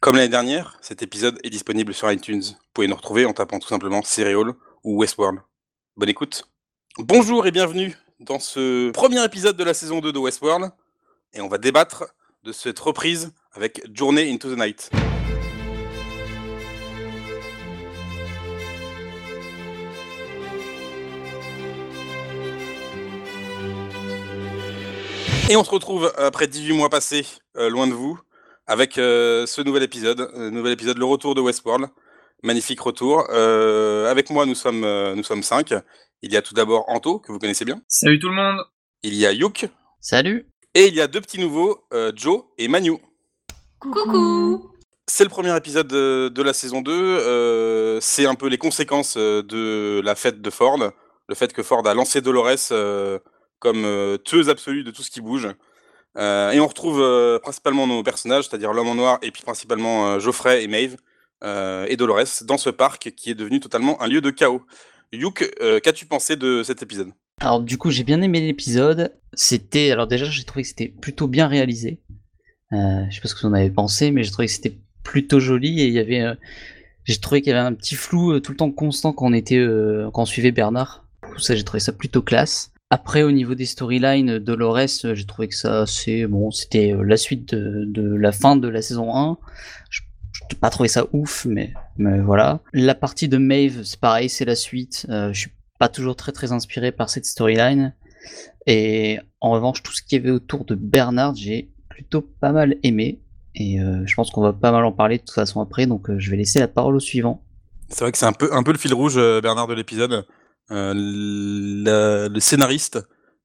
Comme l'année dernière, cet épisode est disponible sur iTunes. Vous pouvez nous retrouver en tapant tout simplement Serial ou Westworld. Bonne écoute. Bonjour et bienvenue dans ce premier épisode de la saison 2 de Westworld. Et on va débattre de cette reprise avec Journey into the Night. Et on se retrouve après 18 mois passés euh, loin de vous avec euh, ce nouvel épisode, euh, nouvel épisode, le retour de Westworld. Magnifique retour. Euh, avec moi, nous sommes, euh, nous sommes cinq. Il y a tout d'abord Anto, que vous connaissez bien. Salut tout le monde. Il y a Youk. Salut. Et il y a deux petits nouveaux, euh, Joe et Manu. Coucou C'est le premier épisode de, de la saison 2. euh, c'est un peu les conséquences de la fête de Ford. Le fait que Ford a lancé Dolores euh, comme euh, tueuse absolue de tout ce qui bouge. Euh, et on retrouve euh, principalement nos personnages, c'est-à-dire l'homme en noir et puis principalement euh, Geoffrey et Maeve et Dolores dans ce parc qui est devenu totalement un lieu de chaos. Youk, qu'as-tu pensé de cet épisode? Alors du coup j'ai bien aimé l'épisode. C'était alors déjà j'ai trouvé que c'était plutôt bien réalisé. Je sais pas ce que vous en avez pensé, mais j'ai trouvé que c'était plutôt joli et il y avait j'ai trouvé qu'il y avait un petit flou tout le temps constant quand on était quand on suivait Bernard. Ça j'ai trouvé ça plutôt classe. Après au niveau des storylines, Dolores euh, j'ai trouvé que ça c'est bon c'était euh, la suite de, la fin de la saison 1. Je n'ai pas trouvé ça ouf, mais, mais voilà. La partie de Maeve, c'est pareil, c'est la suite. Euh, je suis pas toujours très très inspiré par cette storyline. Et en revanche, tout ce qu'il y avait autour de Bernard, j'ai plutôt pas mal aimé. Et euh, je pense qu'on va pas mal en parler de toute façon après, donc je vais laisser la parole au suivant. C'est vrai que c'est un peu, un peu le fil rouge, Bernard, de l'épisode. Euh, la- le scénariste,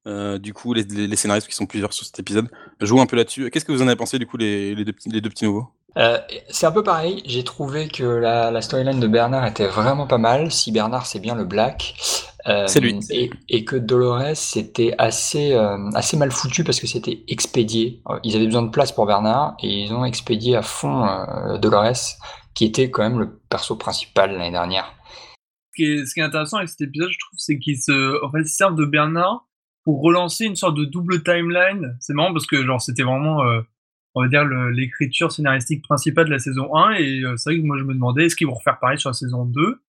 euh, du coup, les, les- les scénaristes qui sont plusieurs sur cet épisode, jouent un peu là-dessus. Qu'est-ce que vous en avez pensé, du coup, les, les deux, petits, les deux petits nouveaux? Euh, c'est un peu pareil, j'ai trouvé que la, la storyline de Bernard était vraiment pas mal, si Bernard c'est bien le Black. Euh, C'est lui. Et, et que Dolores c'était assez, euh, assez mal foutu parce que c'était expédié. Ils avaient besoin de place pour Bernard et ils ont expédié à fond Dolores, qui était quand même le perso principal l'année dernière. Ce qui, est, intéressant avec cet épisode, je trouve, c'est qu'ils se, en servent de Bernard pour relancer une sorte de double timeline. C'est marrant parce que genre c'était vraiment, euh, on va dire, l'écriture scénaristique principale de la saison 1. Et euh, c'est vrai que moi je me demandais est-ce qu'ils vont refaire pareil sur la saison 2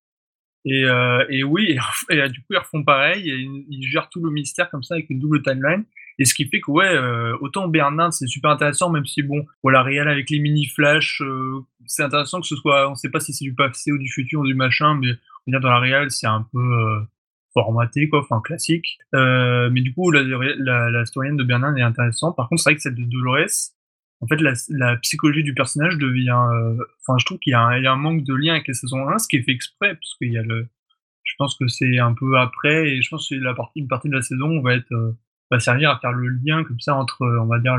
et, euh, et oui, et, du coup ils refont pareil ils gèrent tout le mystère comme ça avec une double timeline. Et ce qui fait que ouais, euh, autant Bernard c'est super intéressant, même si bon, voilà, réel avec les mini flash, euh, c'est intéressant que ce soit, on sait pas si c'est du passé ou du futur ou du machin, mais on dire dans la réelle c'est un peu euh, formaté quoi, enfin classique. Mais du coup la, la, de Bernard est intéressante. Par contre c'est vrai que celle de Dolores, en fait la, psychologie du personnage devient, enfin je trouve qu'il y, a un- manque de lien avec la saison 1, ce qui est fait exprès parce qu'il y a le, je pense que c'est un peu après et je pense que la partie, une partie de la saison va être va servir à faire le lien comme ça entre, euh, on va dire,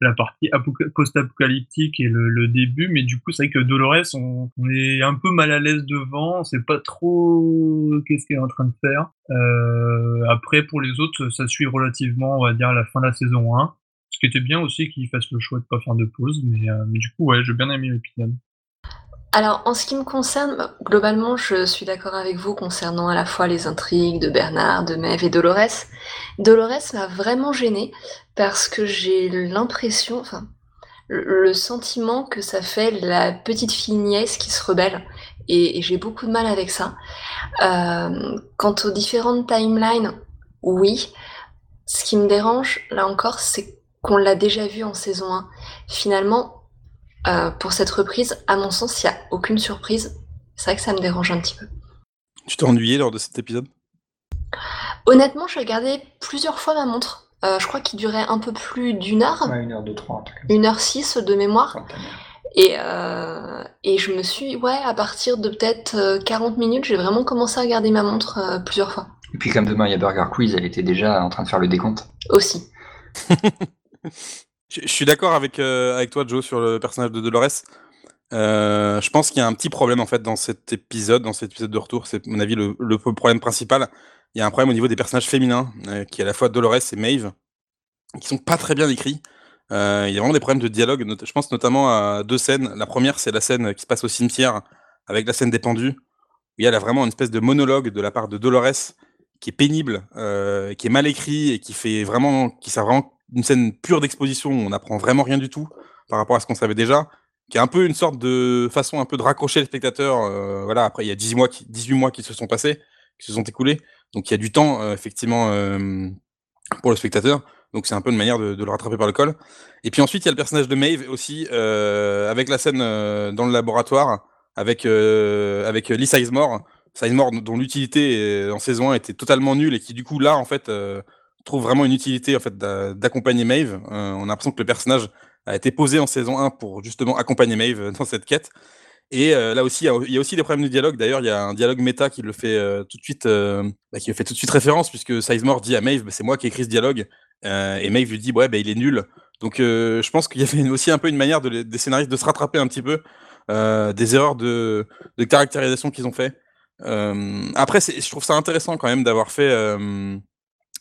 la partie apoca- post-apocalyptique et le, début. Mais du coup, c'est vrai que Dolores, on, on est un peu mal à l'aise devant, on sait pas trop qu'est-ce qu'elle est en train de faire. Euh, après, pour les autres, ça suit relativement, on va dire, la fin de la saison 1. Ce qui était bien aussi qu'ils fassent le choix de pas faire de pause. Mais, euh, mais du coup, ouais, j'ai bien aimé l'épisode. Alors, en ce qui me concerne, globalement, je suis d'accord avec vous concernant à la fois les intrigues de Bernard, de Maeve et Dolores. Dolores m'a vraiment gênée parce que j'ai l'impression, enfin, le sentiment que ça fait la petite fille nièce qui se rebelle. Et, et j'ai beaucoup de mal avec ça. Euh, quant aux différentes timelines, oui. Ce qui me dérange, là encore, c'est qu'on l'a déjà vu en saison 1. Finalement, euh, pour cette reprise, à mon sens, il n'y a aucune surprise. C'est vrai que ça me dérange un petit peu. Tu t'es ennuyé lors de cet épisode? Honnêtement, j'ai regardé plusieurs fois ma montre. Euh, je crois qu'il durait un peu plus d'une heure, Ouais, une heure, deux, trois, un truc comme une heure six de mémoire. Et, euh, et je me suis, ouais, à partir de peut-être euh, 40 minutes, j'ai vraiment commencé à regarder ma montre euh, plusieurs fois. Et puis comme demain il y a Burger Quiz, elle était déjà en train de faire le décompte. Aussi. Je suis d'accord avec, euh, avec toi, Joe, sur le personnage de Dolores. Euh, je pense qu'il y a un petit problème en fait dans cet épisode, dans cet épisode de retour. C'est à mon avis le, problème principal. Il y a un problème au niveau des personnages féminins, euh, qui est à la fois Dolores et Maeve, qui sont pas très bien écrits. Il y a vraiment des problèmes de dialogue. Je pense notamment à deux scènes. La première, c'est la scène qui se passe au cimetière avec la scène des pendus. Où il y a vraiment une espèce de monologue de la part de Dolores qui est pénible, qui est mal écrit et qui fait vraiment, qui sert vraiment une scène pure d'exposition. où On n'apprend vraiment rien du tout par rapport à ce qu'on savait déjà. qui est un peu une sorte de façon un peu de raccrocher les spectateurs. euh, voilà, après il y a 18 mois, qui, 18 mois qui se sont passés, qui se sont écoulés, donc il y a du temps euh, effectivement euh, pour le spectateur. Donc c'est un peu une manière de, le rattraper par le col. Et puis ensuite il y a le personnage de Maeve aussi, avec la scène dans le laboratoire, avec avec Lee Sizemore, Sizemore dont l'utilité en saison 1 était totalement nulle et qui du coup là en fait trouve vraiment une utilité en fait d'a- d'accompagner Maeve. Euh, on a l'impression que le personnage a été posé en saison 1 pour justement accompagner Maeve dans cette quête. Et euh, là aussi, il y, a, aussi des problèmes de dialogue. D'ailleurs, il y a un dialogue méta qui le fait euh, tout de suite, euh, bah, qui fait tout de suite référence, puisque Sizemore dit à Maeve, bah, c'est moi qui ai écrit ce dialogue, euh, et Maeve lui dit, ouais, bah, il est nul. Donc, euh, je pense qu'il y avait aussi un peu une manière des scénaristes de se rattraper un petit peu euh, des erreurs de, de caractérisation qu'ils ont fait. Euh, après, je trouve ça intéressant quand même d'avoir fait, euh,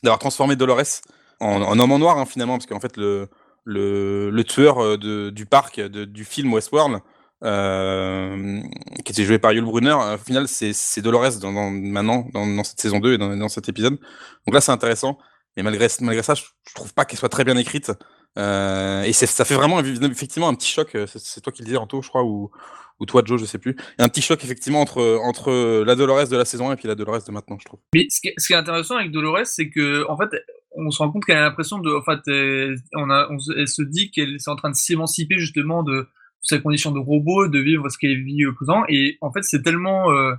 d'avoir transformé Dolores en, en homme en noir hein, finalement, parce qu'en fait le, le, tueur euh, de, du parc de- du film Westworld, euh, qui était joué par Yul Brunner, euh, au final c'est Dolores maintenant dans, cette saison 2 et dans, cet épisode. Donc là c'est intéressant, mais malgré, malgré ça, je, je trouve pas qu'elle soit très bien écrite. Et ça fait vraiment effectivement un petit choc. C'est toi qui le disais, Anto, je crois, ou, ou toi, Joe, je sais plus. Il y a un petit choc effectivement entre, entre la Dolores de la saison 1 et puis la Dolores de maintenant, je trouve. Mais ce qui, est, intéressant avec Dolores, c'est que en fait, on se rend compte qu'elle a l'impression de, en fait, elle, on a, on elle se dit qu'elle est en train de s'émanciper justement de, sa condition de robot, de vivre ce qu'elle vit au présent. Et en fait, c'est tellement euh,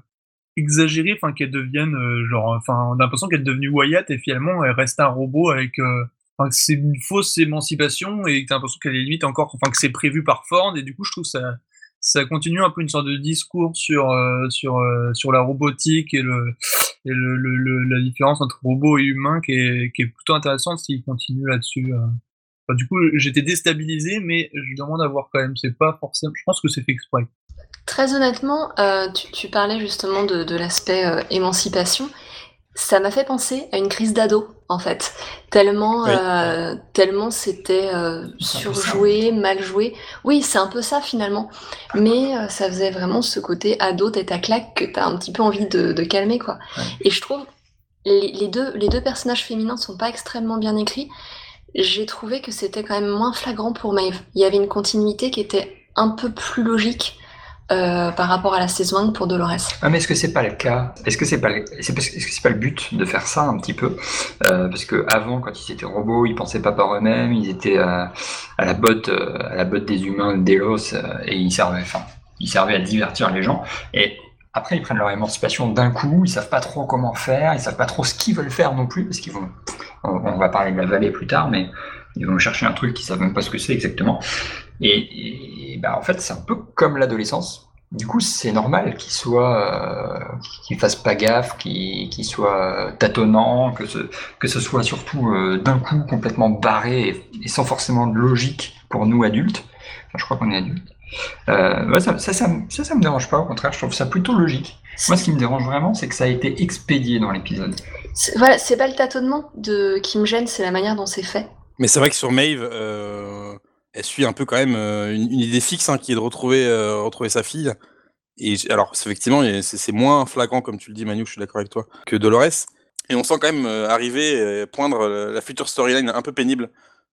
exagéré, enfin, qu'elle devienne euh, genre, enfin, on a l'impression qu'elle est devenue Wyatt et finalement elle reste un robot avec. Euh, c'est une fausse émancipation et t'as l'impression qu'elle est limite encore, enfin que c'est prévu par Ford et du coup je trouve ça ça continue un peu une sorte de discours sur euh, sur euh, sur la robotique et le et le, la différence entre robot et humain qui est qui est plutôt intéressante s'il continue là-dessus. euh. Du coup j'étais déstabilisé mais je demande à voir quand même c'est pas forcément je pense que c'est fait exprès. Très honnêtement, tu, parlais justement de, l'aspect émancipation. Ça m'a fait penser à une crise d'ado, en fait. Tellement, Oui. euh, tellement c'était euh, surjoué, mal joué. Oui, c'est un peu ça finalement. Mais euh, ça faisait vraiment ce côté ado tête à claque que t'as un petit peu envie de, de calmer, quoi. Ouais. Et je trouve les, les deux, les deux personnages féminins sont pas extrêmement bien écrits. J'ai trouvé que c'était quand même moins flagrant pour Maeve. Il y avait une continuité qui était un peu plus logique euh, par rapport à la saison 1 pour Dolores. Ah, mais est-ce que c'est pas le cas? Est-ce que c'est pas le... c'est pas le but de faire ça un petit peu? Euh, Parce que avant, quand ils étaient robots, ils pensaient pas par eux-mêmes, ils étaient à, la botte, euh, à la botte des humains, d'Elos, et ils servaient, ils servaient à divertir les gens. Et après, ils prennent leur émancipation d'un coup, ils savent pas trop comment faire, ils savent pas trop ce qu'ils veulent faire non plus, parce qu'ils vont, on, on va parler de la vallée plus tard, mais ils vont chercher un truc qu'ils savent même pas ce que c'est exactement. Et, et bah, en fait, c'est un peu comme l'adolescence. Du coup, c'est normal qu'ils soient, euh, qu'ils fassent pas gaffe, qu'ils soient tâtonnants, que ce, que ce soit surtout euh, d'un coup complètement barré et, sans forcément de logique pour nous adultes. Je crois qu'on est adultes. Euh, ça, ça, ça, ça, ça me dérange pas. Au contraire, je trouve ça plutôt logique. Moi, ce qui me dérange vraiment, c'est que ça a été expédié dans l'épisode. Voilà, c'est pas le tâtonnement de, qui me gêne, c'est la manière dont c'est fait. Mais c'est vrai que sur Maeve, euh, elle suit un peu quand même euh, une, idée fixe hein, qui est de retrouver, euh, retrouver sa fille. Et alors, effectivement, c'est moins flagrant, comme tu le dis, Manu, je suis d'accord avec toi, que Dolores. Et on sent quand même arriver, poindre la future storyline un peu pénible.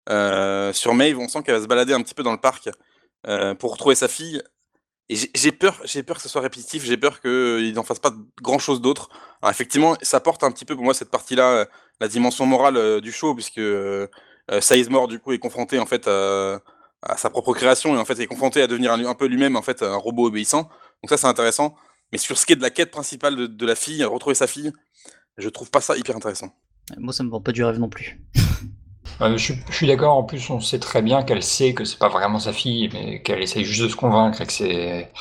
Sur Maeve, on sent qu'elle va se balader un petit peu dans le parc pour retrouver sa fille. Et j'ai- peur, peur que ce soit répétitif, j'ai peur qu'il n'en fasse pas grand chose d'autre. Alors effectivement, ça porte un petit peu pour moi cette partie-là, la dimension morale du show, puisque euh, euh, Sizemore du coup est confronté en fait à, à sa propre création et en fait est confronté à devenir un, un peu lui-même en fait un robot obéissant. Donc ça c'est intéressant. Mais sur ce qui est de la quête principale de, de la fille, retrouver sa fille, je trouve pas ça hyper intéressant. Moi, ça me vend pas du rêve non plus. Ouais, je, suis- je suis d'accord. En plus, on sait très bien qu'elle sait que c'est pas vraiment sa fille, mais qu'elle essaye juste de se convaincre et que c'est.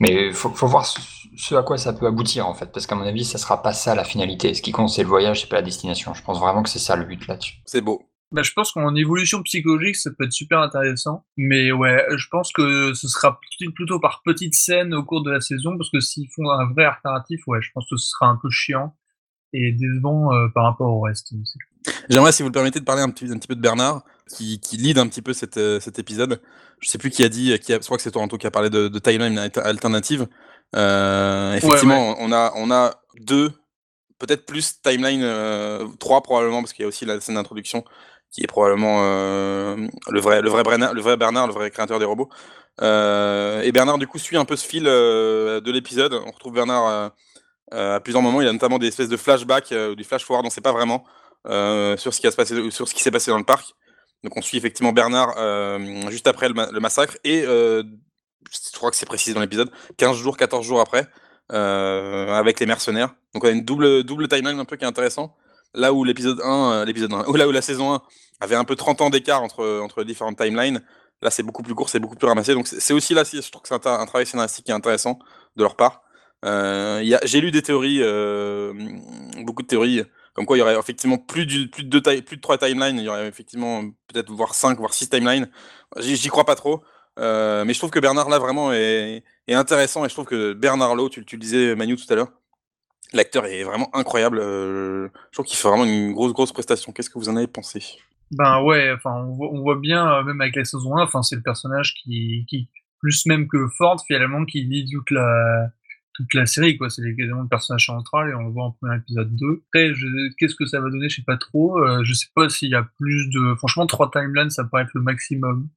Mais faut, faut voir ce, ce à quoi ça peut aboutir en fait, parce qu'à mon avis, ça sera pas ça la finalité. Ce qui compte, c'est le voyage, c'est pas la destination. Je pense vraiment que c'est ça le but là-dessus. C'est beau. Bah, je pense qu'en évolution psychologique, ça peut être super intéressant. Mais ouais, je pense que ce sera plutôt- plutôt par petites scènes au cours de la saison, parce que s'ils font un vrai arc narratif, ouais, je pense que ce sera un peu chiant et décevant euh, par rapport au reste. J'aimerais, si vous le permettez, de parler un petit, un petit peu de Bernard, qui, qui lead un petit peu cette, euh, cet épisode. Je sais plus qui a dit, qui a, je crois que c'est Toronto qui a parlé de, de timeline alter- alternative. Euh, effectivement, On, a, on a deux, peut-être plus timeline, euh, trois probablement, parce qu'il y a aussi la scène d'introduction qui est probablement euh, le, vrai, le, vrai Bernard, le vrai Bernard, le vrai créateur des robots. et Bernard, du coup, suit un peu ce fil de l'épisode. On retrouve Bernard à plusieurs moments. Il a notamment des espèces de flashbacks ou des flash forward, on ne sait pas vraiment, sur ce qui sur ce qui s'est passé dans le parc. Donc on suit effectivement Bernard juste après le, massacre et je crois que c'est précisé dans l'épisode, 15 jours, 14 jours après, avec les mercenaires. Donc on a une double, double timeline un peu qui est intéressant. Là où l'épisode 1, l'épisode 1, ou là où la saison 1 avait un peu 30 ans d'écart entre, entre les différentes timelines, là c'est beaucoup plus court, c'est beaucoup plus ramassé. Donc c'est aussi là, je trouve que c'est un, travail scénaristique qui est intéressant de leur part. J'ai lu des théories, beaucoup de théories comme quoi il y aurait effectivement plus, plus, de, deux plus de trois timelines, il y aurait effectivement peut-être voire cinq, voire six timelines. J'y crois pas trop. Euh, mais je trouve que Bernard là vraiment est, intéressant et je trouve que Bernard Lowe, tu, tu le disais Manu tout à l'heure, l'acteur est vraiment incroyable. Euh, je trouve qu'il fait vraiment une grosse grosse prestation. Qu'est-ce que vous en avez pensé? Ben ouais, on voit, bien euh, même avec la saison 1, enfin c'est le personnage qui, plus même que Ford finalement qui lit toute la toute la série, quoi. C'est également le personnage central et on le voit en premier épisode 2. Après, qu'est-ce que ça va donner, je sais pas trop. Euh, je sais pas s'il y a plus de. Franchement, trois timelines, ça paraît être le maximum.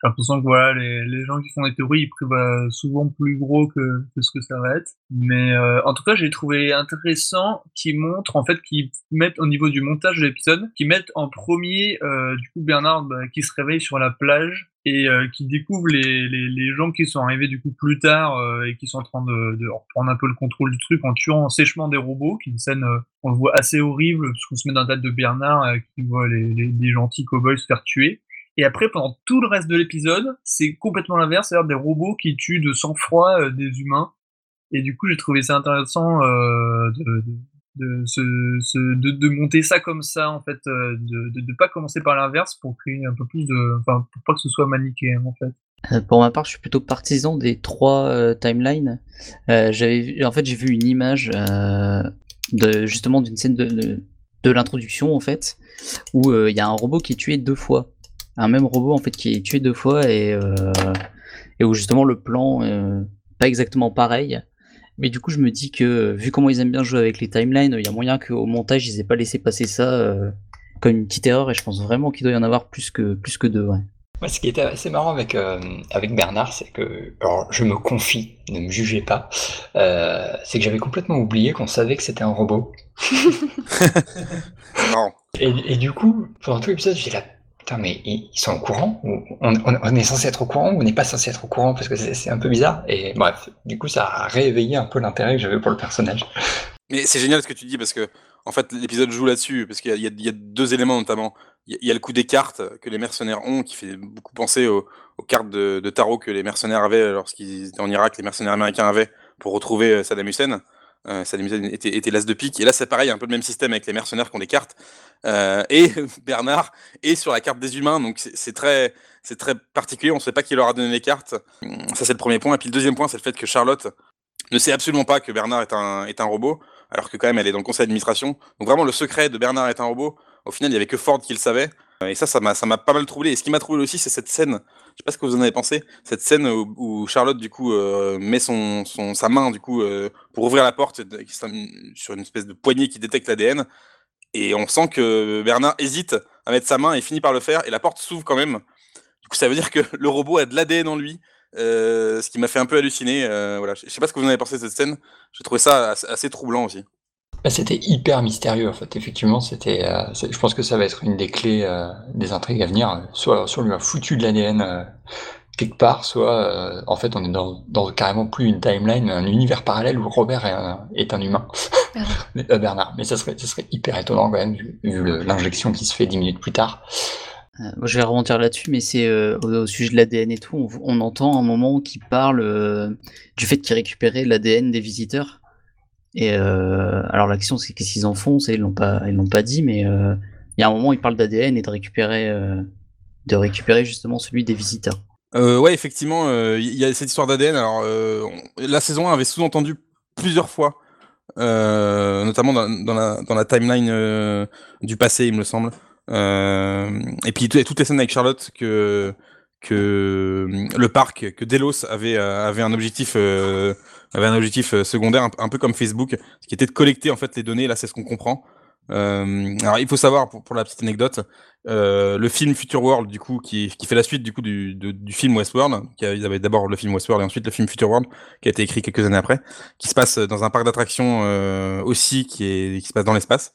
J'ai l'impression que voilà, les, les, gens qui font des théories, ils prévoient souvent plus gros que, que ce que ça va être. Mais euh, en tout cas, j'ai trouvé intéressant qu'ils montrent, en fait, qu'ils mettent au niveau du montage de l'épisode, qu'ils mettent en premier, euh, du coup, Bernard bah, qui se réveille sur la plage et euh, qui découvre les, les, les, gens qui sont arrivés du coup plus tard euh, et qui sont en train de, de, reprendre un peu le contrôle du truc en tuant sèchement des robots, qui est une scène, euh, on voit assez horrible, parce qu'on se met dans la date de Bernard, qui voit les, les, gentils cowboys se faire tuer. Et après, pendant tout le reste de l'épisode, c'est complètement l'inverse, c'est-à-dire des robots qui tuent de sang-froid euh, des humains. Et du coup, j'ai trouvé ça intéressant euh, de, de, de, monter ça comme ça, en fait, euh, de ne pas commencer par l'inverse pour créer un peu plus de. Enfin, pour pas que ce soit manichéen, en fait. Pour ma part, je suis plutôt partisan des trois timelines. en fait, j'ai vu une image de justement d'une scène de, de, l'introduction en fait, où il y a un robot qui est tué deux fois un même robot en fait qui est tué deux fois et, euh, et où justement le plan euh, pas exactement pareil. Mais du coup, je me dis que vu comment ils aiment bien jouer avec les timelines, il y a moyen qu'au montage ils aient pas laissé passer ça euh, comme une petite erreur et je pense vraiment qu'il doit y en avoir plus que plus que deux. Ouais. ce qui était assez marrant avec, avec Bernard, c'est que, alors je me confie, ne me jugez pas, c'est que j'avais complètement oublié qu'on savait que c'était un robot. non. Et, et, du coup, pendant tout l'épisode, j'ai la mais ils sont au courant on, est censé être au courant ou on n'est pas censé être au courant Parce que c'est un peu bizarre. Et bref, du coup, ça a réveillé un peu l'intérêt que j'avais pour le personnage. Mais c'est génial ce que tu dis parce que, en fait, l'épisode joue là-dessus. Parce qu'il y, a deux éléments notamment. Il y, a le coup des cartes que les mercenaires ont qui fait beaucoup penser aux, cartes de, tarot que les mercenaires avaient lorsqu'ils étaient en Irak, les mercenaires américains avaient pour retrouver Saddam Hussein. Euh, Saddam Hussein était, l'as de pique. Et là, c'est pareil, un peu le même système avec les mercenaires qui ont des cartes. Euh, et Bernard est sur la carte des humains, donc c'est très, très particulier. On ne sait pas qui leur a donné les cartes. Ça, c'est le premier point. Et puis le deuxième point, c'est le fait que Charlotte ne sait absolument pas que Bernard est un, est un robot, alors que quand même elle est dans le conseil d'administration. Donc vraiment, le secret de Bernard est un robot, au final, il n'y avait que Ford qui le savait. Et ça, ça m'a pas mal troublé. Et ce qui m'a troublé aussi, c'est cette scène. Je sais pas ce que vous en avez pensé. Cette scène où, Charlotte, du euh, met sa main, du coup, euh, pour ouvrir la porte sur une espèce de poignée qui détecte l'ADN. Et on sent que Bernard hésite à mettre sa main et finit par le faire. Et la porte s'ouvre quand même. Du coup, ça veut dire que le robot a de l'ADN en lui. Euh, ce qui m'a fait un peu halluciner. voilà. Je sais pas ce que vous en avez pensé de cette scène. J'ai trouvé ça assez troublant aussi. Bah, c'était hyper mystérieux en fait. Effectivement, c'était. Euh, je pense que ça va être une des clés euh, des intrigues à venir. Soit, soit on lui a foutu de l'ADN euh, quelque part, soit en fait on est dans, dans, carrément plus une timeline, un univers parallèle où Robert est un, est un humain. Bernard. Bernard. Mais ça serait, ça serait hyper étonnant quand même vu, l'injection qui se fait dix minutes plus tard. je vais remonter là-dessus, mais c'est au, sujet de l'ADN et tout. On, on, entend un moment qui parle du fait qu'il récupérait l'ADN des visiteurs. Et euh, alors la question c'est qu'est-ce qu'ils en font? Ils l'ont pas, ils l'ont pas dit, mais euh, il y a un moment ils parlent d'ADN et de récupérer, euh, de récupérer justement celui des visiteurs. ouais, effectivement, il y a cette histoire d'ADN. Alors la saison 1 avait sous-entendu plusieurs fois, notamment dans, dans, la, dans la timeline du passé, il me semble. et puis toutes les scènes avec Charlotte que que le parc, que Delos avait avait un objectif avait un objectif euh, secondaire, un, peu comme Facebook, ce qui était de collecter en fait les données. Là, c'est ce qu'on comprend. alors, il faut savoir, pour, pour la petite anecdote, le film Future World, du coup, qui, qui fait la suite du coup du, du film Westworld, qui a, ils avaient d'abord le film Westworld et ensuite le film Future World, qui a été écrit quelques années après, qui se passe dans un parc d'attractions aussi, qui, est, qui se passe dans l'espace.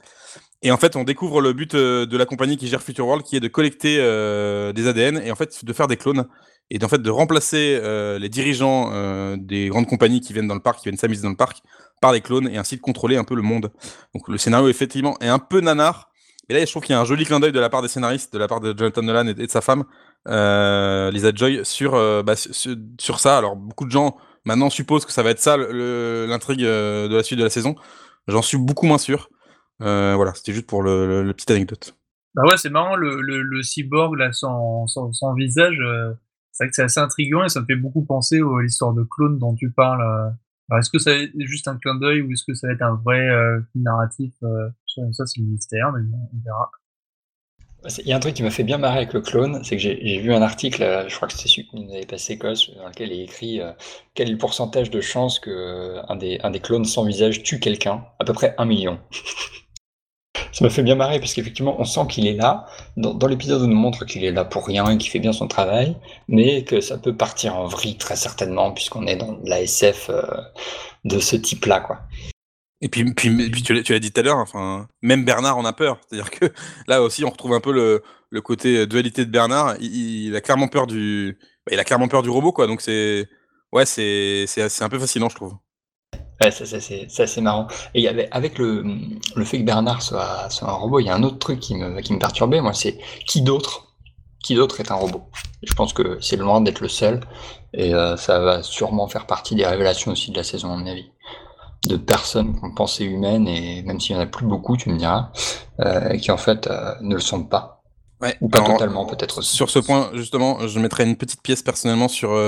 Et en fait, on découvre le but de la compagnie qui gère Future World, qui est de collecter des ADN et en fait de faire des clones et en fait de remplacer euh, les dirigeants euh, des grandes compagnies qui viennent dans le parc, qui viennent s'amuser dans le parc, par des clones et ainsi de contrôler un peu le monde. Donc le scénario effectivement est un peu nanar. Et là, je trouve qu'il y a un joli clin d'œil de la part des scénaristes, de la part de Jonathan Nolan et de, sa femme, euh, Lisa Joy, sur, euh, bah, sur, ça. Alors beaucoup de gens maintenant supposent que ça va être ça l'intrigue de la suite de la saison. J'en suis beaucoup moins sûr. Voilà, c'était juste pour le, le, le, petite anecdote. Bah ouais, c'est marrant, le, le, cyborg là, sans, sans, sans visage, c'est vrai que c'est assez intriguant et ça me fait beaucoup penser à l'histoire de clone dont tu parles. Euh. Est-ce que ça va être juste un clin d'œil ou est-ce que ça va être un vrai euh, narratif euh, Ça, c'est le mystère, mais on verra. Il y a un truc qui m'a fait bien marrer avec le clone, c'est que j'ai vu un article, je crois que c'était celui que nous avait passé, Cos, dans lequel il est écrit quel est le pourcentage de chances qu'un des, un des clones sans visage tue quelqu'un? À peu près un million. ça m'a fait bien marrer parce qu'effectivement, on sent qu'il est là. Dans, l'épisode, on nous montre qu'il est là pour rien et qu'il fait bien son travail, mais que ça peut partir en vrille très certainement puisqu'on est dans la SF euh, de ce type-là, quoi. Et puis, puis, tu l'as dit tout à l'heure, enfin, même Bernard en a peur. C'est-à-dire que là aussi, on retrouve un peu le, côté dualité de Bernard. Il, il, a clairement peur du, il a clairement peur du robot, quoi. Donc c'est, ouais, c'est, c'est un peu fascinant, je trouve. Ouais, ça, c'est marrant. Et y avait, avec le, le fait que Bernard soit, soit un robot, il y a un autre truc qui me, qui me perturbait, moi, c'est qui d'autre qui d'autre est un robot? Je pense que c'est loin d'être le seul, et euh, ça va sûrement faire partie des révélations aussi de la saison, à mon avis. De personnes qu'on pensait humaines, et même s'il y en a plus beaucoup, tu me diras, euh, qui en fait euh, ne le sont pas. Ouais, Ou pas totalement, peut-être Sur ce point, justement, je mettrais une petite pièce personnellement sur,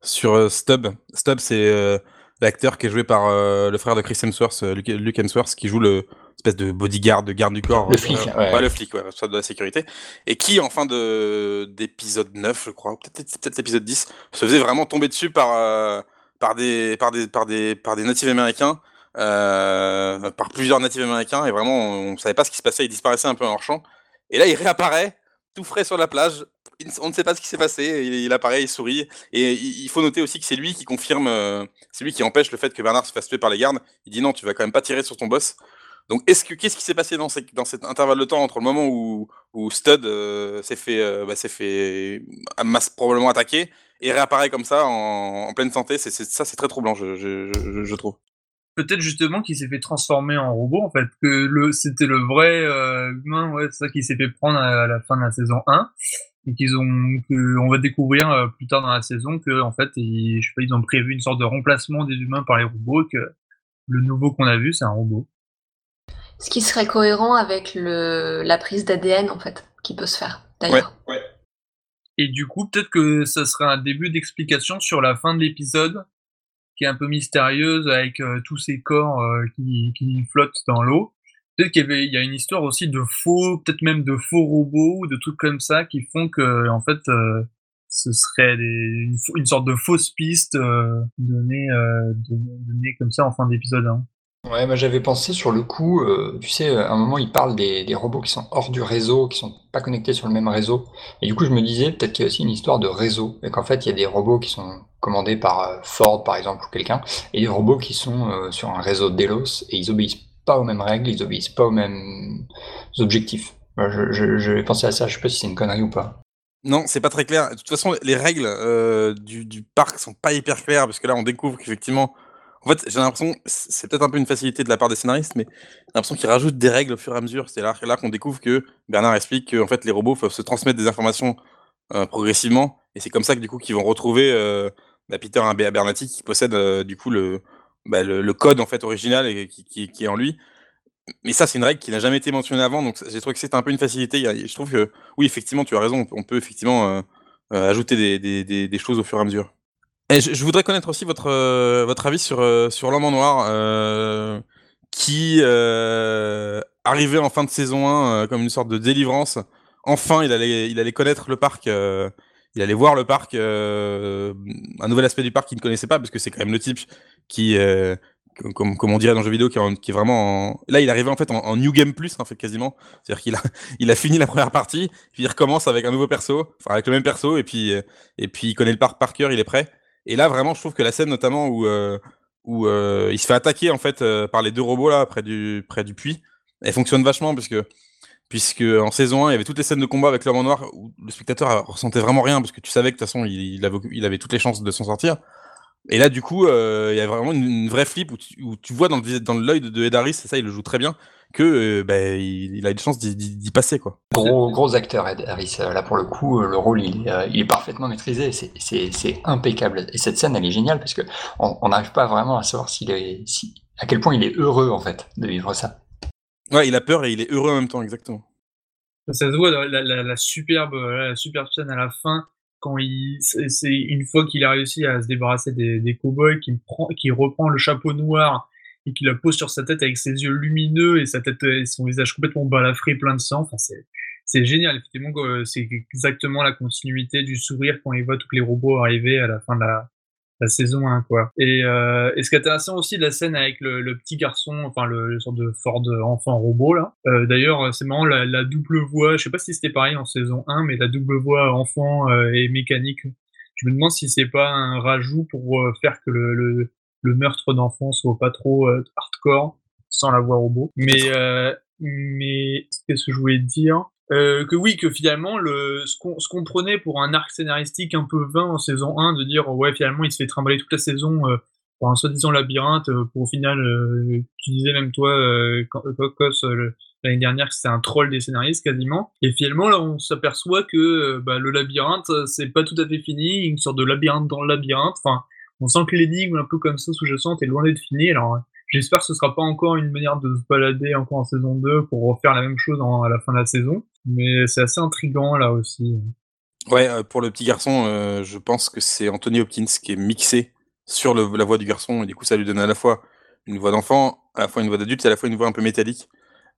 sur Stub. Stub, c'est l'acteur qui est joué par euh, le frère de Chris Hemsworth, euh, Luke, Hemsworth, qui joue le espèce de bodyguard, de garde du corps. Le flic, euh, ouais. le flic, ouais, de la sécurité. Et qui, en fin de d'épisode 9, je crois, peut-être peut l'épisode 10, se faisait vraiment tomber dessus par, par, des, par, des, par, des, par des natifs américains, euh, par plusieurs natifs américains, et vraiment, on, on savait pas ce qui se passait, il disparaissait un peu en leur champ. Et là, il réapparaît, tout frais sur la plage, on ne sait pas ce qui s'est passé. Il, apparaît, il sourit. Et il, faut noter aussi que c'est lui qui confirme, euh, c'est lui qui empêche le fait que Bernard se fasse tuer par les gardes. Il dit non, tu vas quand même pas tirer sur ton boss. Donc, est-ce que qu'est-ce qui s'est passé dans, cet intervalle de temps entre le moment où, Stud euh, s'est fait, euh, bah, fait masse, probablement attaquer et réapparaît comme ça en, pleine santé? C'est ça, c'est très troublant, je trouve peut-être justement qu'il s'est fait transformer en robot en fait que le c'était le vrai euh, humain ouais c'est ça qui s'est fait prendre à, la fin de la saison 1 et qu'ils ont que on va découvrir euh, plus tard dans la saison que en fait ils, je sais pas, ils ont prévu une sorte de remplacement des humains par les robots que le nouveau qu'on a vu c'est un robot ce qui serait cohérent avec le la prise d'ADN en fait qui peut se faire d'ailleurs ouais, ouais. et du coup peut-être que ça serait un début d'explication sur la fin de l'épisode un peu mystérieuse avec euh, tous ces corps euh, qui, flottent dans l'eau. Peut-être qu'il y, a une histoire aussi de faux, peut-être même de faux robots ou de trucs comme ça qui font que, en fait, euh, ce serait une, sorte de fausse piste donnée, comme ça en fin d'épisode 1. Ouais, moi j'avais pensé sur le coup, euh, tu sais, à un moment il parle des, robots qui sont hors du réseau, qui sont pas connectés sur le même réseau. Et du coup je me disais peut-être qu'il y a aussi une histoire de réseau, et qu'en fait il y a des robots qui sont commandés par euh, Ford par exemple ou quelqu'un, et des robots qui sont euh, sur un réseau Delos, et ils obéissent pas aux mêmes règles, ils obéissent pas aux mêmes objectifs. je, je, vais penser à ça, je sais pas si c'est une connerie ou pas. Non, c'est pas très clair. De toute façon, les règles euh, du, du parc sont pas hyper claires, parce que là on découvre qu'effectivement en fait, j'ai l'impression, c'est peut-être un peu une facilité de la part des scénaristes, mais j'ai l'impression qu'ils rajoutent des règles au fur et à mesure. C'est là, qu'on découvre que Bernard explique que les robots peuvent se transmettre des informations euh, progressivement, et c'est comme ça que du coup qu'ils vont retrouver euh, bah, Peter qui possède euh, du bah, le, code en fait original qui, est en lui. Mais ça, c'est une règle qui n'a jamais été mentionnée avant, donc j'ai trouvé que c'était un peu une facilité. Je trouve que oui, effectivement, tu as raison, on peut effectivement ajouter des choses au fur et à mesure. Je, voudrais connaître aussi votre, euh, votre avis sur, euh, sur L'Homme en Noir, euh, qui euh, arrivait en fin de saison 1 comme une sorte de délivrance. Enfin, il allait, il allait connaître le parc, il allait voir le parc, un nouvel aspect du parc qu'il ne connaissait pas, parce que c'est quand même le type qui, comme, comme on dirait dans le jeu vidéo, qui est, vraiment en... Là, il arrivé en fait en, New Game Plus, en fait, quasiment. C'est-à-dire qu'il a, il a fini la première partie, puis il recommence avec un nouveau perso, enfin avec le même perso, et puis, et puis il connaît le parc par cœur, il est prêt. Et là, vraiment, je trouve que la scène, notamment, où, euh, euh, il se fait attaquer en fait euh, par les deux robots là, près du, puits, elle fonctionne vachement, puisque en saison 1, il y avait toutes les scènes de combat avec l'homme en noir où le spectateur ressentait vraiment rien, parce que tu savais que de toute façon, il avait toutes les chances de s'en sortir. Et là, du coup, euh, il y a vraiment une, vraie flip où tu, vois dans l'œil dans de, de Ed Harris, et ça, il le joue très bien, que euh, bah, il, a une chance d'y passer. Quoi. Gros, gros acteur, Ed Harris. Euh, là, pour le coup, le rôle, il, est parfaitement maîtrisé. C'est impeccable. Et cette scène, elle est géniale parce qu'on n'arrive pas vraiment à savoir s'il est, si, à quel point il est heureux, en fait, de vivre ça. Ouais, il a peur et il est heureux en même temps, exactement. Ça se voit, la, la superbe, la superbe scène à la fin quand il, c'est une fois qu'il a réussi à se débarrasser des, des cowboys, qu'il prend, qu'il reprend le chapeau noir et qu'il la pose sur sa tête avec ses yeux lumineux et sa tête, et son visage complètement balafré, plein de sang. Enfin, c'est, c'est génial. Effectivement, c'est exactement la continuité du sourire quand il voit tous les robots arriver à la fin de la, la saison 1 quoi. Et, euh, et ce qui est intéressant aussi de la scène avec le, petit garçon, enfin le, le, sorte de Ford enfant robot là. Euh, D'ailleurs c'est marrant la, double voix, je sais pas si c'était pareil en saison 1, mais la double voix enfant euh, et mécanique. Je me demande si c'est pas un rajout pour euh, faire que le, le, meurtre d'enfant soit pas trop euh, hardcore sans la voix robot. Mais mais qu'est-ce que je voulais dire euh, que oui, que finalement, le, ce qu'on prenait pour un arc scénaristique un peu vain en saison 1, de dire ouais, finalement, il se fait trimballer toute la saison euh, pour un soi-disant labyrinthe, euh, pour au final, euh, tu disais même toi, Cocos, l'année dernière, que c'était un troll des scénaristes quasiment. Et finalement, là, on s'aperçoit que bah, le labyrinthe, c'est pas tout à fait fini, une sorte de labyrinthe dans le labyrinthe. Enfin, on sent que l'énigme, un peu comme ça, sous-jacente, est loin d'être finie. Alors, J'espère que ce sera pas encore une manière de se balader encore en saison 2 pour refaire la même chose à la fin de la saison. Mais c'est assez intriguant là aussi. Ouais, euh, pour le petit garçon, euh, je pense que c'est Anthony Hopkins qui est mixé sur la voix du garçon et du coup ça lui donne à la fois une voix d'enfant, à la fois une voix d'adulte et à la fois une voix un peu métallique.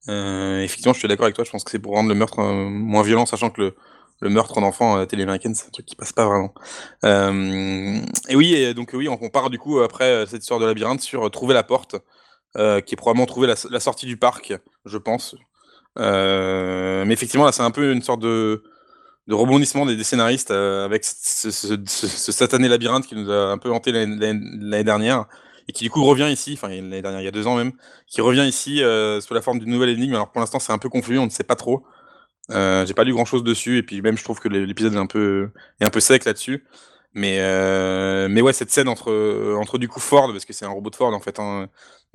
Euh, effectivement, je suis d'accord avec toi, je pense que c'est pour rendre le meurtre moins violent, sachant que le, le meurtre d'enfant à la télé américaine, c'est un truc qui passe pas vraiment. Euh, et oui, donc oui, on, on, part du coup après cette histoire de labyrinthe sur trouver la porte, euh, qui est probablement trouver la, sortie du parc, je pense. Euh, mais effectivement, là, c'est un peu une sorte de, rebondissement des, scénaristes euh, avec ce, ce, satané labyrinthe qui nous a un peu hanté l'année dernière et qui du coup revient ici, enfin l'année dernière, il y a deux ans même, qui revient ici euh, sous la forme d'une nouvelle énigme. Alors pour l'instant, c'est un peu confus, on ne sait pas trop. Euh, j'ai pas lu grand chose dessus et puis même je trouve que l'épisode est un peu est un peu sec là-dessus. Mais euh, mais ouais cette scène entre entre du coup Ford parce que c'est un robot de Ford en fait, hein,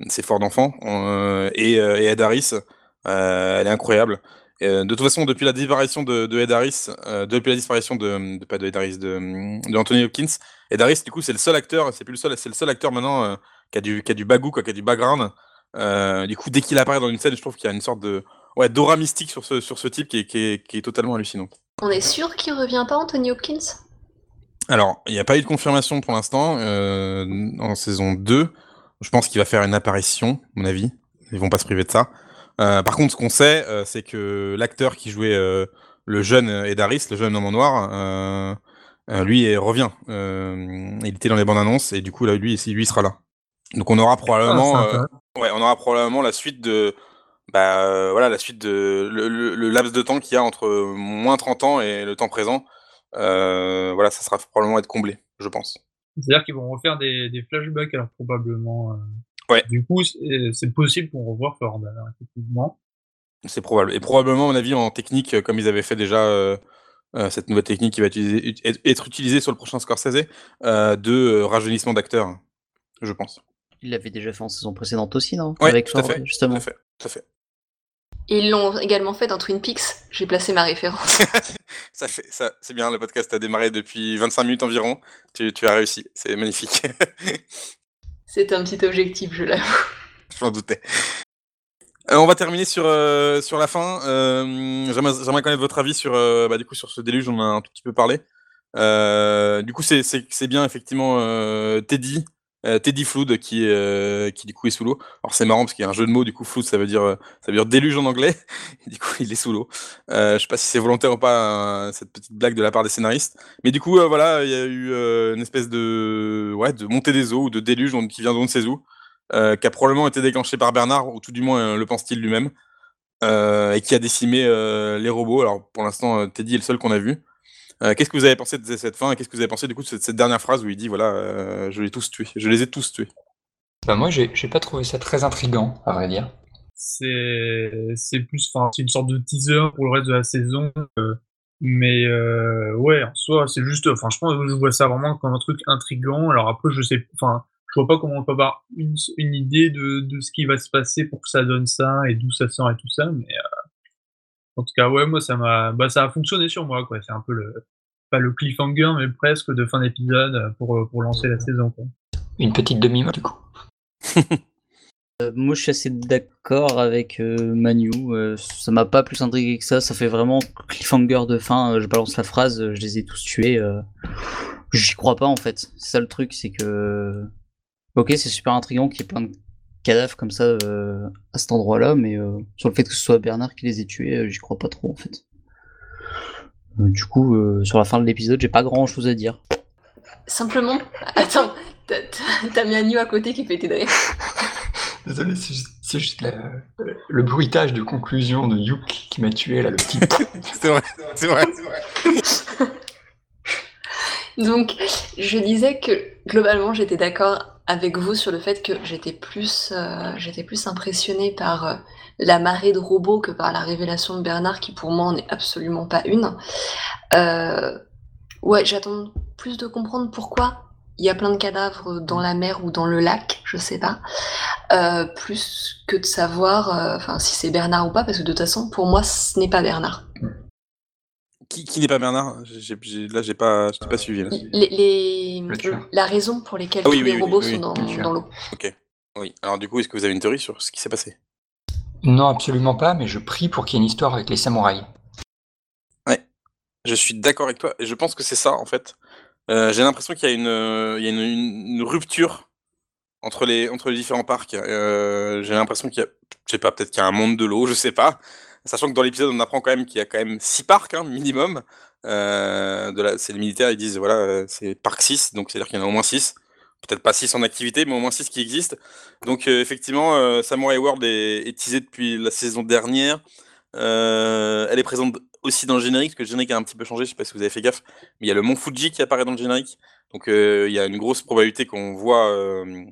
c'est Ford d'enfant euh, et, et Ed Harris, elle est incroyable. de toute façon, depuis la disparition de, de Ed Harris, depuis la disparition de, de, pas de Ed Harris, de, de Anthony Hopkins, Ed Harris du coup c'est le seul acteur, c'est plus le seul, c'est le seul acteur maintenant qui a du qui a du bagou quoi, qui a du background. du coup dès qu'il apparaît dans une scène, je trouve qu'il y a une sorte de ouais, d'aura mystique sur ce, sur ce type qui est, qui est, qui est totalement hallucinant. On est sûr qu'il revient pas, Anthony Hopkins? Alors, il n'y a pas eu de confirmation pour l'instant euh, en saison 2. Je pense qu'il va faire une apparition, à mon avis. Ils vont pas se priver de ça. Euh, par contre, ce qu'on sait, euh, c'est que l'acteur qui jouait euh, le jeune Edaris, le jeune homme en noir, euh, euh, lui revient. il était dans les bandes annonces et du coup, là, lui, lui sera là. Donc, on aura probablement, ah, ouais, on aura probablement la suite de, bah, euh, voilà, la suite de le, le, le laps de temps qu'il y a entre moins 30 ans et le temps présent, euh, voilà, ça sera probablement être comblé, je pense. C'est-à-dire qu'ils vont refaire des, des, flashbacks, alors probablement. Euh... Ouais. Du coup, c'est possible qu'on revoie Ford, alors, effectivement. C'est probable. Et probablement, à mon avis, en technique, comme ils avaient fait déjà euh, euh cette nouvelle technique qui va utiliser, être utilisée sur le prochain Scorsese, euh, de rajeunissement d'acteurs, je pense. Il l'avait déjà fait en saison précédente aussi, non? Ouais, Avec tout Ford, à fait, justement. Tout à fait. Tout à fait. Ils l'ont également fait dans Twin Peaks. J'ai placé ma référence. ça fait, ça, c'est bien. Le podcast a démarré depuis 25 minutes environ. Tu, tu as réussi. C'est magnifique. c'est un petit objectif, je l'avoue. Je m'en doutais. Euh, on va terminer sur, euh, sur la fin. Euh, j'aimerais, connaître votre avis sur, bah, du coup, sur ce déluge. On en a un tout petit peu parlé. Du coup, c'est bien, effectivement, Teddy euh, Teddy Flood qui, euh, qui du coup est sous l'eau. Alors c'est marrant parce qu'il y a un jeu de mots, du coup Flood ça veut dire, dire déluge en anglais, du coup il est sous l'eau. Euh, je sais pas si c'est volontaire ou pas euh, cette petite blague de la part des scénaristes, mais du coup euh, voilà il y a eu une espèce de ouais de montée des eaux ou de déluge qui vient d'on ne sait euh, qui a probablement été déclenché par Bernard, ou tout du moins le pense-t-il lui-même, et qui a décimé les robots. Alors pour l'instant, Teddy est le seul qu'on a vu. Qu'est-ce que vous avez pensé de cette fin? Et qu'est-ce que vous avez pensé du coup de cette, dernière phrase où il dit voilà, je les tous tués, je les ai tous tués. Bah moi, j'ai pas trouvé ça très intrigant, à vrai dire. C'est c'est plus, enfin, c'est une sorte de teaser pour le reste de la saison. Mais euh, ouais, en soi, c'est juste, enfin, je pense que je vois ça vraiment comme un truc intrigant. Alors après, je sais, enfin, je vois pas comment on peut avoir une, une idée de, de ce qui va se passer pour que ça donne ça et d'où ça sort et tout ça. Mais euh, en tout cas, ouais, moi, ça m'a, bah, ça a fonctionné sur moi, quoi. C'est un peu le, pas le cliffhanger, mais presque de fin d'épisode pour, pour lancer la saison, quoi. Une petite demi-heure, du coup. Euh, moi, je suis assez d'accord avec euh, Manu. Euh, ça m'a pas plus intrigué que ça. Ça fait vraiment cliffhanger de fin. je balance la phrase, je les ai tous tués. J'y crois pas en fait. C'est ça le truc, c'est que. Ok, c'est super intriguant qu'il y ait plein de cadavres comme ça à cet endroit-là, mais sur le fait que ce soit Bernard qui les ait tués, j'y crois pas trop en fait. du coup, sur la fin de l'épisode, j'ai pas grand chose à dire. Simplement, attends, t'as mis un nu à côté qui fait tes Désolé, c'est juste, le bruitage de conclusion de Yuk qui m'a tué là, le petit. c'est vrai, c'est vrai, c'est vrai. Donc, je disais que globalement, j'étais d'accord avec vous sur le fait que j'étais plus, euh, plus impressionnée par euh, la marée de robots que par la révélation de Bernard, qui pour moi en est absolument pas une. Euh, ouais, j'attends plus de comprendre pourquoi il y a plein de cadavres dans la mer ou dans le lac, je sais pas, plus que de savoir si c'est Bernard ou pas, parce que de toute façon, pour moi, ce n'est pas Bernard. Qui, n'est pas Bernard? Là, j'ai pas, pas suivi. Les, la raison pour laquelle ah tous les robots sont dans, dans l'eau. Ok. Oui. Alors du coup, est-ce que vous avez une théorie sur ce qui s'est passé? Non, absolument pas, mais je prie pour qu'il y ait une histoire avec les samouraïs. Ouais. Je suis d'accord avec toi, et je pense que c'est ça, en fait. Euh, j'ai l'impression qu'il y a une, euh, il y a une, rupture entre les, entre les différents parcs. Euh, j'ai l'impression qu'il y a, je sais pas, peut-être qu'il y a un monde de l'eau, je sais pas. Sachant que dans l'épisode, on apprend quand même qu'il y a quand même six parcs, hein, minimum. de c'est les militaires, ils disent, voilà, c'est parc 6, donc c'est-à-dire qu'il y en a au moins 6. Peut-être pas 6 en activité, mais au moins 6 qui existent. Donc effectivement, Samurai World est, est teasé depuis la saison dernière. elle est présente aussi dans le générique, parce que le générique a un petit peu changé, je sais pas si vous avez fait gaffe, mais il y a le mont Fuji qui apparaît dans le générique. Donc euh, il y a une grosse probabilité qu'on voit, euh,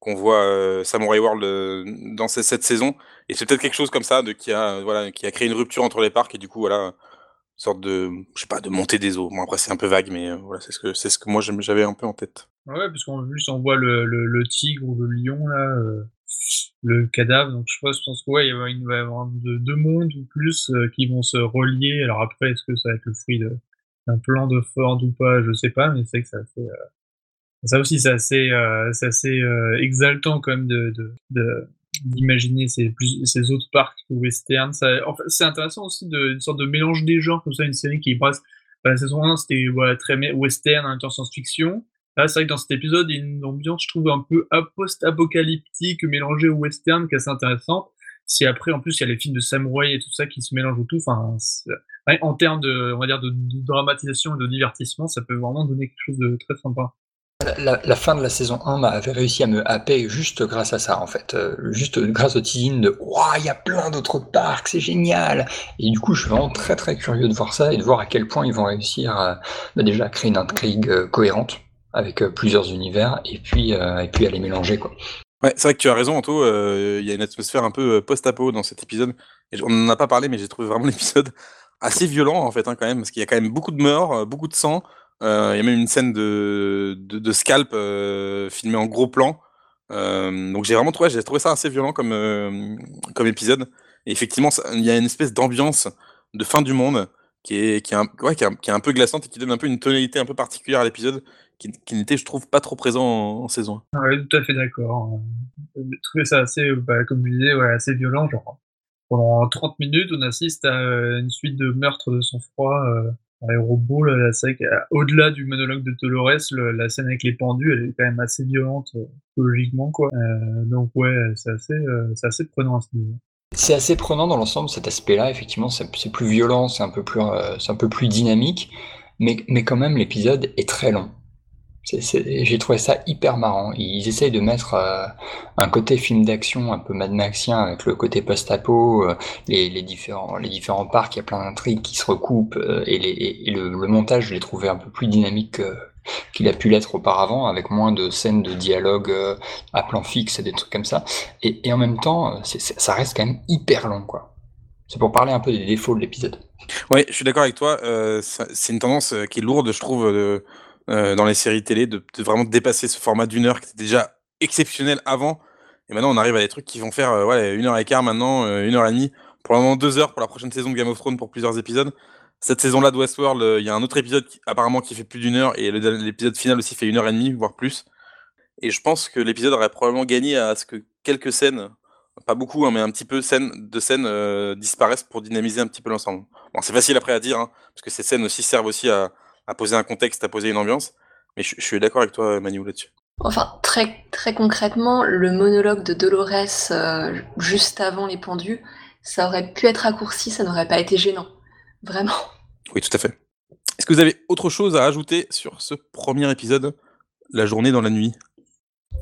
qu'on voit euh, Samurai World dans cette, saison. Et c'est peut-être quelque chose comme ça de, qui, a, voilà, qui a créé une rupture entre les parcs et du coup, voilà, une sorte de, je sais pas, de montée des eaux. Bon, après, c'est un peu vague, mais voilà, c'est ce que, ce que moi j'avais un peu en tête. Ouais, parce qu'en plus, on voit le, tigre ou le lion, là, le cadavre. Donc je pense, qu'il il va y avoir deux, mondes ou plus euh, qui vont se relier. Alors après, est-ce que ça va être le fruit d'un plan de Ford ou pas Je sais pas, mais c'est que ça fait. Euh, ça aussi, c'est assez, euh, assez exaltant quand même d'imaginer ces, autres parcs western. Ça, en c'est intéressant aussi de, une sorte de mélange des genres comme ça, une série qui passe. La saison 1, c'était très western, en même temps science-fiction. Là, c'est vrai que dans cet épisode, il y a une ambiance, je trouve, un peu post-apocalyptique, mélangée au western, qui est assez intéressante. Si après, en plus, il y a les films de samouraï et tout ça qui se mélangent au tout, enfin, en termes de, on va dire, de, dramatisation et de divertissement, ça peut vraiment donner quelque chose de très sympa. La, fin de la saison 1 m'avait réussi à me happer juste grâce à ça, en fait. Euh, juste grâce au teasing de Waouh, il y a plein d'autres parcs, c'est génial Et du coup, je suis vraiment très très curieux de voir ça et de voir à quel point ils vont réussir à, bah, déjà créer une intrigue euh, cohérente avec euh, plusieurs univers et puis, et puis à les mélanger. Quoi. Ouais, c'est vrai que tu as raison, Anto. Il y a une atmosphère un peu post-apo dans cet épisode. Et on n'en a pas parlé, mais j'ai trouvé vraiment l'épisode assez violent, en fait, hein, quand même, parce qu'il y a quand même beaucoup de morts, beaucoup de sang. Il y a même une scène de, de, scalp filmée en gros plan. donc j'ai vraiment trouvé, j'ai trouvé ça assez violent comme, comme épisode. Et effectivement, il y a une espèce d'ambiance de fin du monde qui est, qui, est un, ouais, qui, est un, peu glaçante et qui donne un peu une tonalité un peu particulière à l'épisode qui, n'était, je trouve, pas trop présent en, saison 1. Oui, tout à fait d'accord. Je trouvais ça assez, bah, comme je disais, ouais, assez violent. Genre, pendant 30 minutes, on assiste à euh, une suite de meurtres de sang-froid euh, robots. Là, c'est vrai au-delà du monologue de Dolores, la scène avec les pendus, elle est quand même assez violente euh, psychologiquement. Quoi. Euh, donc, ouais, c'est assez, assez prenant à ce niveau. C'est assez prenant dans l'ensemble cet aspect-là, effectivement, c'est plus violent, c'est un peu plus, un peu plus dynamique, mais, mais quand même l'épisode est très long. J'ai trouvé ça hyper marrant. Ils essayent de mettre euh, un côté film d'action un peu Mad Maxien avec le côté post-apo, euh, les, les, différents, les différents parcs, il y a plein d'intrigues qui se recoupent euh, et, les, et le, le, montage, je l'ai trouvé un peu plus dynamique qu'il a pu l'être auparavant, avec moins de scènes de dialogue à plan fixe et des trucs comme ça. Et, et en même temps, ça reste quand même hyper long, quoi. C'est pour parler un peu des défauts de l'épisode. Oui, je suis d'accord avec toi. c'est une tendance qui est lourde, je trouve. De euh, dans les séries télé, de, vraiment dépasser ce format d'une heure qui était déjà exceptionnel avant. Et maintenant, on arrive à des trucs qui vont faire euh, ouais, une heure et quart maintenant, euh, une heure et demie. Pour deux heures pour la prochaine saison de Game of Thrones pour plusieurs épisodes. Cette saison-là de Westworld, il y a un autre épisode qui, apparemment qui fait plus d'une heure et l'épisode final aussi fait une heure et demie, voire plus. Et je pense que l'épisode aurait probablement gagné à ce que quelques scènes, pas beaucoup, hein, mais un petit peu de scènes disparaissent pour dynamiser un petit peu l'ensemble. Bon, c'est facile après à dire, hein, parce que ces scènes aussi servent aussi à, à poser un contexte, à poser une ambiance. Mais je, suis d'accord avec toi, Manu, là-dessus. Enfin, très, très concrètement, le monologue de Dolores euh, juste avant les pendus, ça aurait pu être raccourci, ça n'aurait pas été gênant. Vraiment. Oui, tout à fait. Est-ce que vous avez autre chose à ajouter sur ce premier épisode, La journée dans la nuit?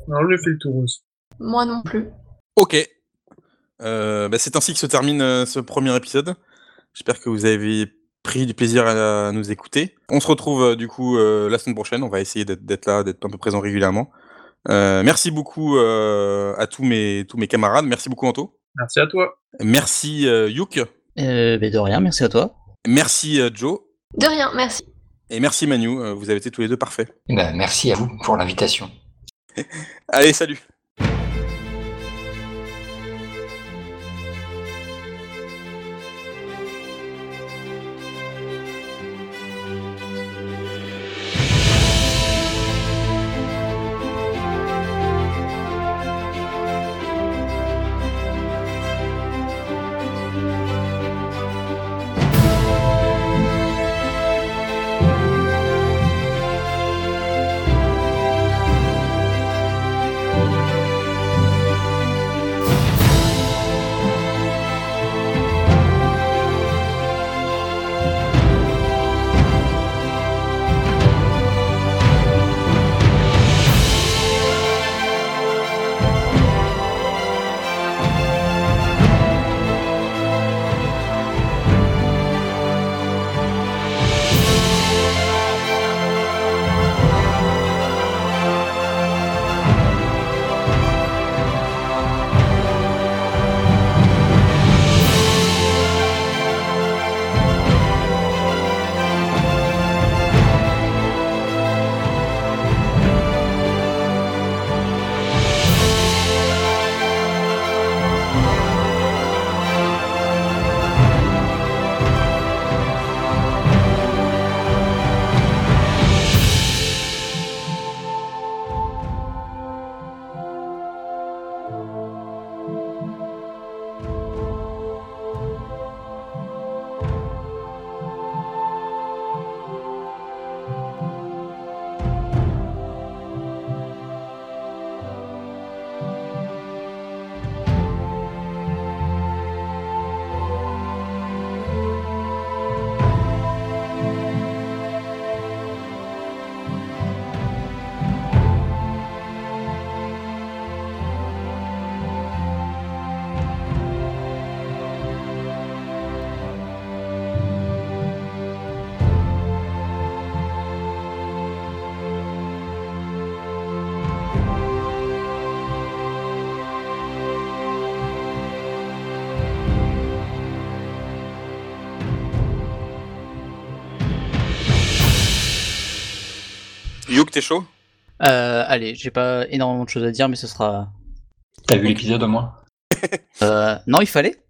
Non, j'ai fait le tour aussi. Moi non plus. Ok. Euh, bah, c'est ainsi que se termine euh, ce premier épisode. J'espère que vous avez pris du plaisir à, nous écouter. On se retrouve euh, du coup euh, la semaine prochaine. On va essayer d'être là, d'être un peu présent régulièrement. Euh, merci beaucoup à tous mes, tous mes camarades. Merci beaucoup Anto. Merci à toi. Merci Youk. Ben, de rien, merci à toi. Merci Joe. De rien, merci. Et merci Manu, vous avez été tous les deux parfaits. Eh ben, merci à vous pour l'invitation. Allez, salut. Youk, t'es chaud? Euh, Allez, j'ai pas énormément de choses à dire, mais ce sera. T'as vu l'épisode au moins? Euh, Non, il fallait.